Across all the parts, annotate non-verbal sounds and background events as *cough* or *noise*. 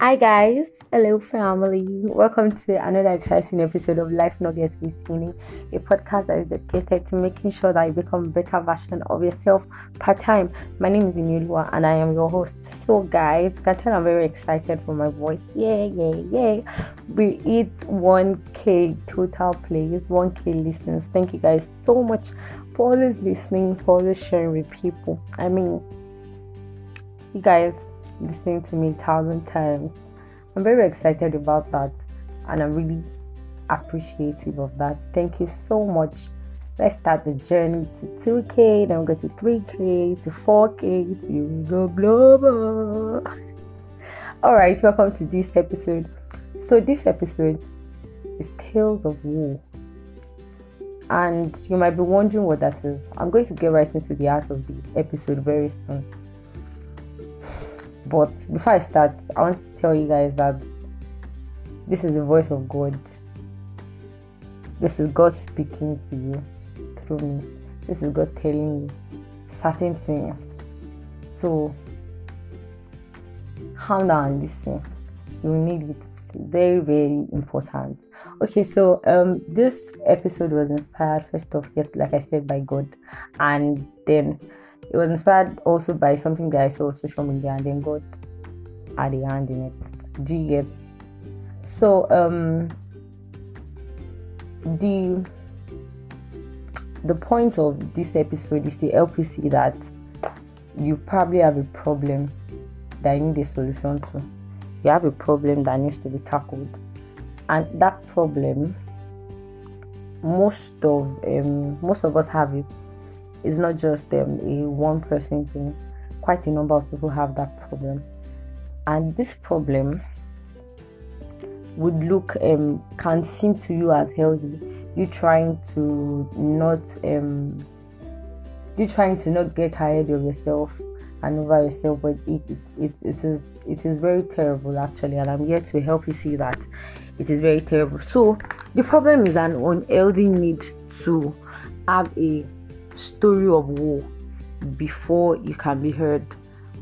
Hi guys, hello family. Welcome to another exciting episode of Life Not Yet Beginning, a podcast that is dedicated to making sure that you become a better version of yourself part time. My name is Inulua and I am your host. So guys, you can tell I'm very excited for my voice. Yay, yay, yay. We hit 1k total plays, 1k listens. Thank you guys so much for always listening, for always sharing with people. I mean, you guys listening to me a thousand times. I'm very excited about that and I'm really appreciative of that. Thank you so much. Let's start the journey to 2K, then we go to 3K, to 4K, to blah blah blah. Alright, welcome to this episode. So, this episode is Tales of Woe. And you might be wondering what that is. I'm going to get right into the art of the episode very soon. But before I start, I want to tell you guys that this is the voice of God. This is God speaking to you through me. This is God telling you certain things. So calm down listen. You need it. Very, very important. Okay, so um this episode was inspired first off, yes, like I said, by God. And then it was inspired also by something that I saw on social media and then God had a hand in it. Do you get? So um the the point of this episode is to help you see that you probably have a problem that you need a solution to. You have a problem that needs to be tackled. And that problem most of um, most of us have it it's not just um, a one person thing. Quite a number of people have that problem, and this problem would look um, can seem to you as healthy. You trying to not um, you trying to not get tired of yourself and over yourself, but it, it, it, is it is very terrible actually, and I'm here to help you see that it is very terrible. So the problem is an unhealthy need to have a story of war before you can be heard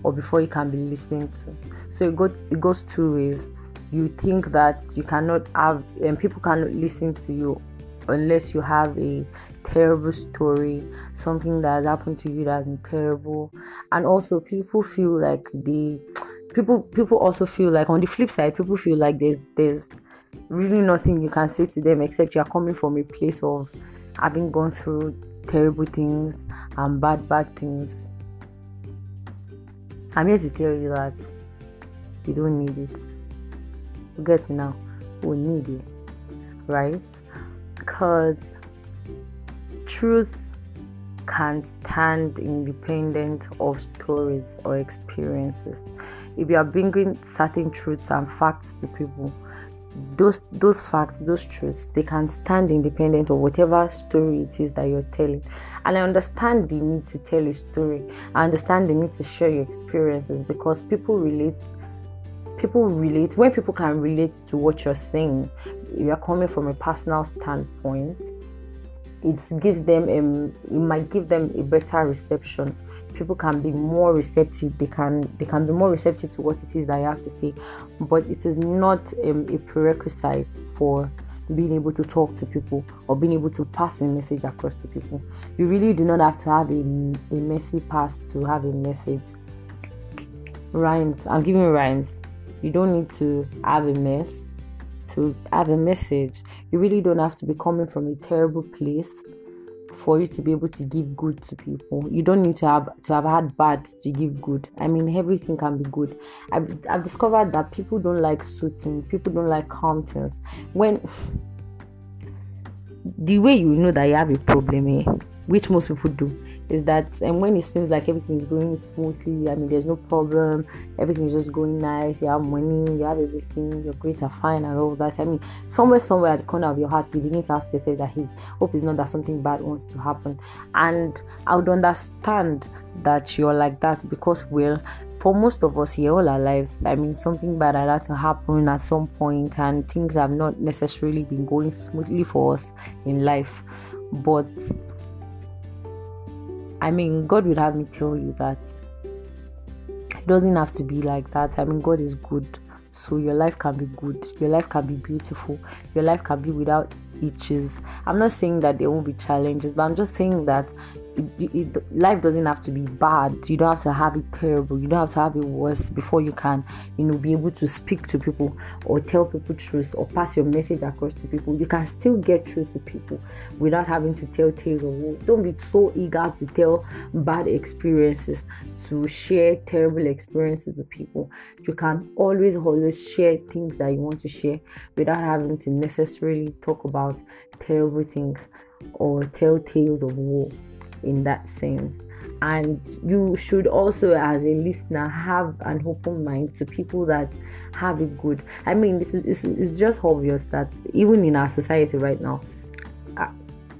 or before you can be listened to. So it goes it goes two ways. You think that you cannot have and people cannot listen to you unless you have a terrible story, something that has happened to you that's terrible. And also people feel like they people people also feel like on the flip side, people feel like there's there's really nothing you can say to them except you are coming from a place of having gone through terrible things and bad, bad things. I'm here to tell you that you don't need it. You get me now? We need it, right? Because truth can't stand independent of stories or experiences. If you are bringing certain truths and facts to people, those those facts those truths they can stand independent of whatever story it is that you're telling. And i understand the need to tell a story. I understand the need to share your experiences because people relate people relate when people can relate to what you're saying you're coming from a personal standpoint it gives them it might give them a better reception. People can be more receptive they can they can be more receptive to what it is that you have to say but it is not um, a prerequisite for being able to talk to people or being able to pass a message across to people. You really do not have to have a, a messy past to have a message. Rhymes i'm giving rhymes. You don't need to have a mess to have a message you really don't have to be coming from a terrible place for you to be able to give good to people. You don't need to have to have had bad to give good. I mean, everything can be good. I've, I've discovered that people don't like soothing, people don't like things. When *sighs* the way you know that you have a problem, eh, which most people do, is that and when it seems like everything is going smoothly, I mean there's no problem, everything is just going nice, you have money, you have everything, your grades are fine and all that. I mean, somewhere somewhere at the corner of your heart you begin to ask yourself that hey, hope it's not that something bad wants to happen. And I would understand that you're like that because well for most of us here all our lives i mean something bad had to happen at some point and things have not necessarily been going smoothly for us in life but I mean, God would have me tell you that it doesn't have to be like that. I mean, God is good. so your life can be good your life can be beautiful your life can be without itches i'm not saying that there won't be challenges but i'm just saying that it, it, life doesn't have to be bad. You don't have to have it terrible. You don't have to have it worse before you can, you know, be able to speak to people or tell people truth or pass your message across to people. You can still get through to people without having to tell tales of. Don't be so eager to tell bad experiences, to share terrible experiences with people. You can always, always share things that you want to share without having to necessarily talk about terrible things or tell tales of woe in that sense. And you should also as a listener have an open mind to people that have it good. I mean this is it's, it's just obvious that even in our society right now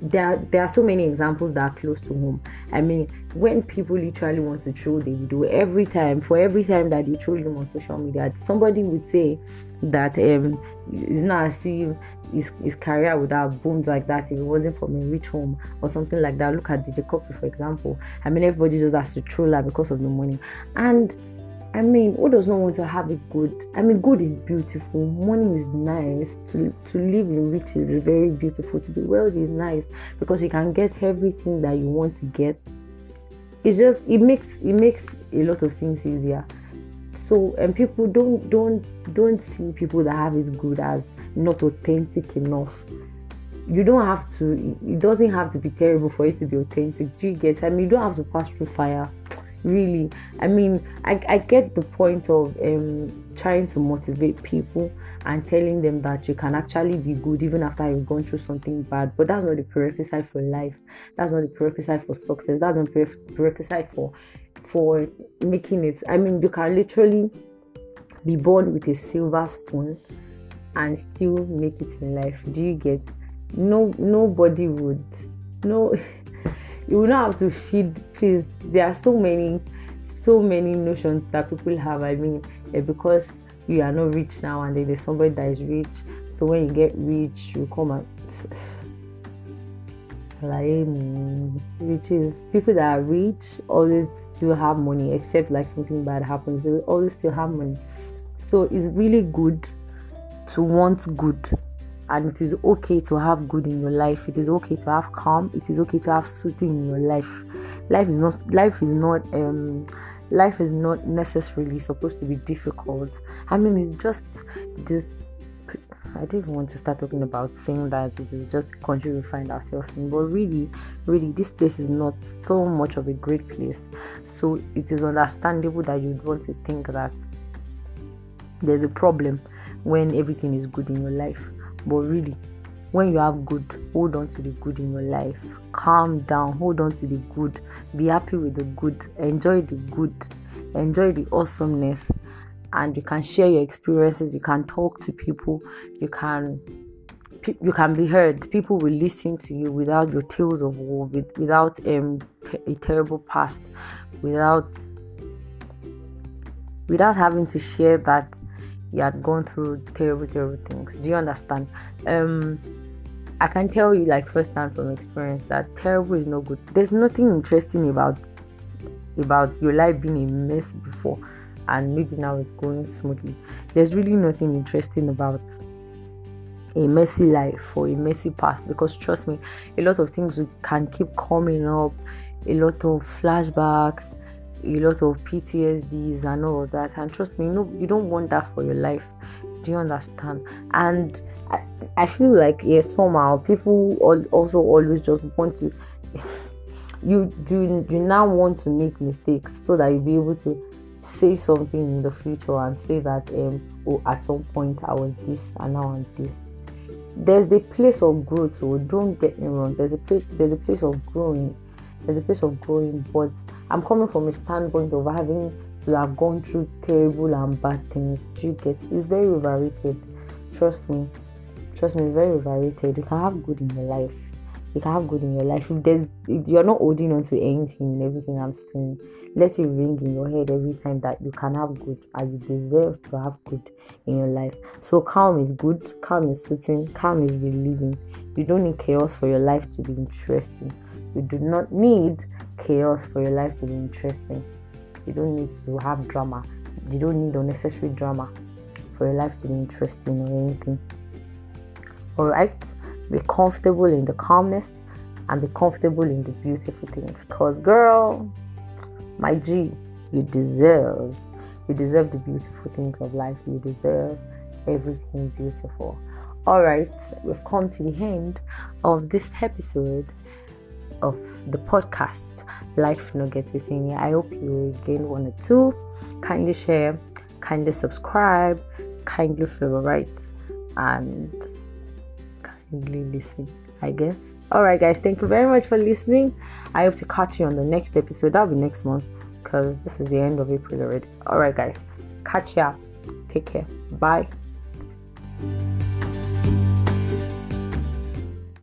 there, there are so many examples that are close to home. I mean, when people literally want to troll they do every time, for every time that they troll him on social media, somebody would say that um, it's not as if his, his career would have boomed like that if it wasn't from a rich home or something like that. Look at DJ Cuppy, for example. I mean, everybody just has to troll her because of the money. And I mean, who does not want to have it good? I mean, good is beautiful. Money is nice. To, to live in riches is very beautiful. To be wealthy is nice because you can get everything that you want to get. It's just it makes it makes a lot of things easier. So and people don't don't don't see people that have it good as not authentic enough. You don't have to, it doesn't have to be terrible for it to be authentic. Do you get? I mean, you don't have to pass through fire. Really, I mean, I, I get the point of um, trying to motivate people and telling them that you can actually be good even after you've gone through something bad. But that's not the prerequisite for life. That's not the prerequisite for success. That's not the prerequisite for for making it. I mean, you can literally be born with a silver spoon and still make it in life. Do you get? No, nobody would. No, *laughs* you will not have to feed. Please, there are so many, so many notions that people have. I mean, eh, because you are not rich now, and then there's somebody that is rich. So when you get rich, you come and *sighs* like which is people that are rich always still have money except like something bad happens they always still have money so it's really good to want good and it is okay to have good in your life it is okay to have calm it is okay to have soothing in your life life is not life is not um life is not necessarily supposed to be difficult i mean it's just this I don't want to start talking about saying that it is just a country we find ourselves in, but really, really, this place is not so much of a great place. So it is understandable that you'd want to think that there's a problem when everything is good in your life. But really, when you have good, hold on to the good in your life. Calm down, hold on to the good. Be happy with the good. Enjoy the good. Enjoy the awesomeness. And you can share your experiences. You can talk to people. You can you can be heard. People will listen to you without your tales of woe, without um, a terrible past, without without having to share that you had gone through terrible, terrible things. Do you understand? Um, I can tell you, like firsthand from experience, that terrible is no good. There's nothing interesting about about your life being a mess before, and maybe now it's going smoothly. There's really nothing interesting about a messy life or a messy past because trust me, a lot of things can keep coming up, a lot of flashbacks, a lot of PTSDs and all of that. And trust me, no, you don't want that for your life. Do you understand? And I, I feel like yes, somehow people also always just want to. *laughs* you do you now want to make mistakes so that you'll be able to say something in the future and say that um oh at some point I was this and now I'm this. There's the place of growth, so don't get me wrong. There's a place there's a place of growing. There's a place of growing, but I'm coming from a standpoint of having to have gone through terrible and bad things. Do you get? It's very overrated. Trust me. Trust me, very overrated. You can have good in your life. You can have good in your life. If there's if you're not holding on to anything and everything I'm saying, let it ring in your head every time that you can have good and you deserve to have good in your life. So calm is good, calm is soothing, calm is relieving. You don't need chaos for your life to be interesting. You do not need chaos for your life to be interesting. You don't need to have drama. You don't need unnecessary drama for your life to be interesting or anything. Alright? Be comfortable in the calmness and be comfortable in the beautiful things. Cause girl, my G, you deserve. You deserve the beautiful things of life. You deserve everything beautiful. Alright, we've come to the end of this episode of the podcast Life Nuggets with me. I hope you gain one or two. Kindly share, kindly subscribe, kindly favorite, and kindly listen, I guess. Alright, guys, thank you very much for listening. I hope to catch you on the next episode. That'll be next month because this is the end of April already. Alright, guys, catch ya. Take care. Bye.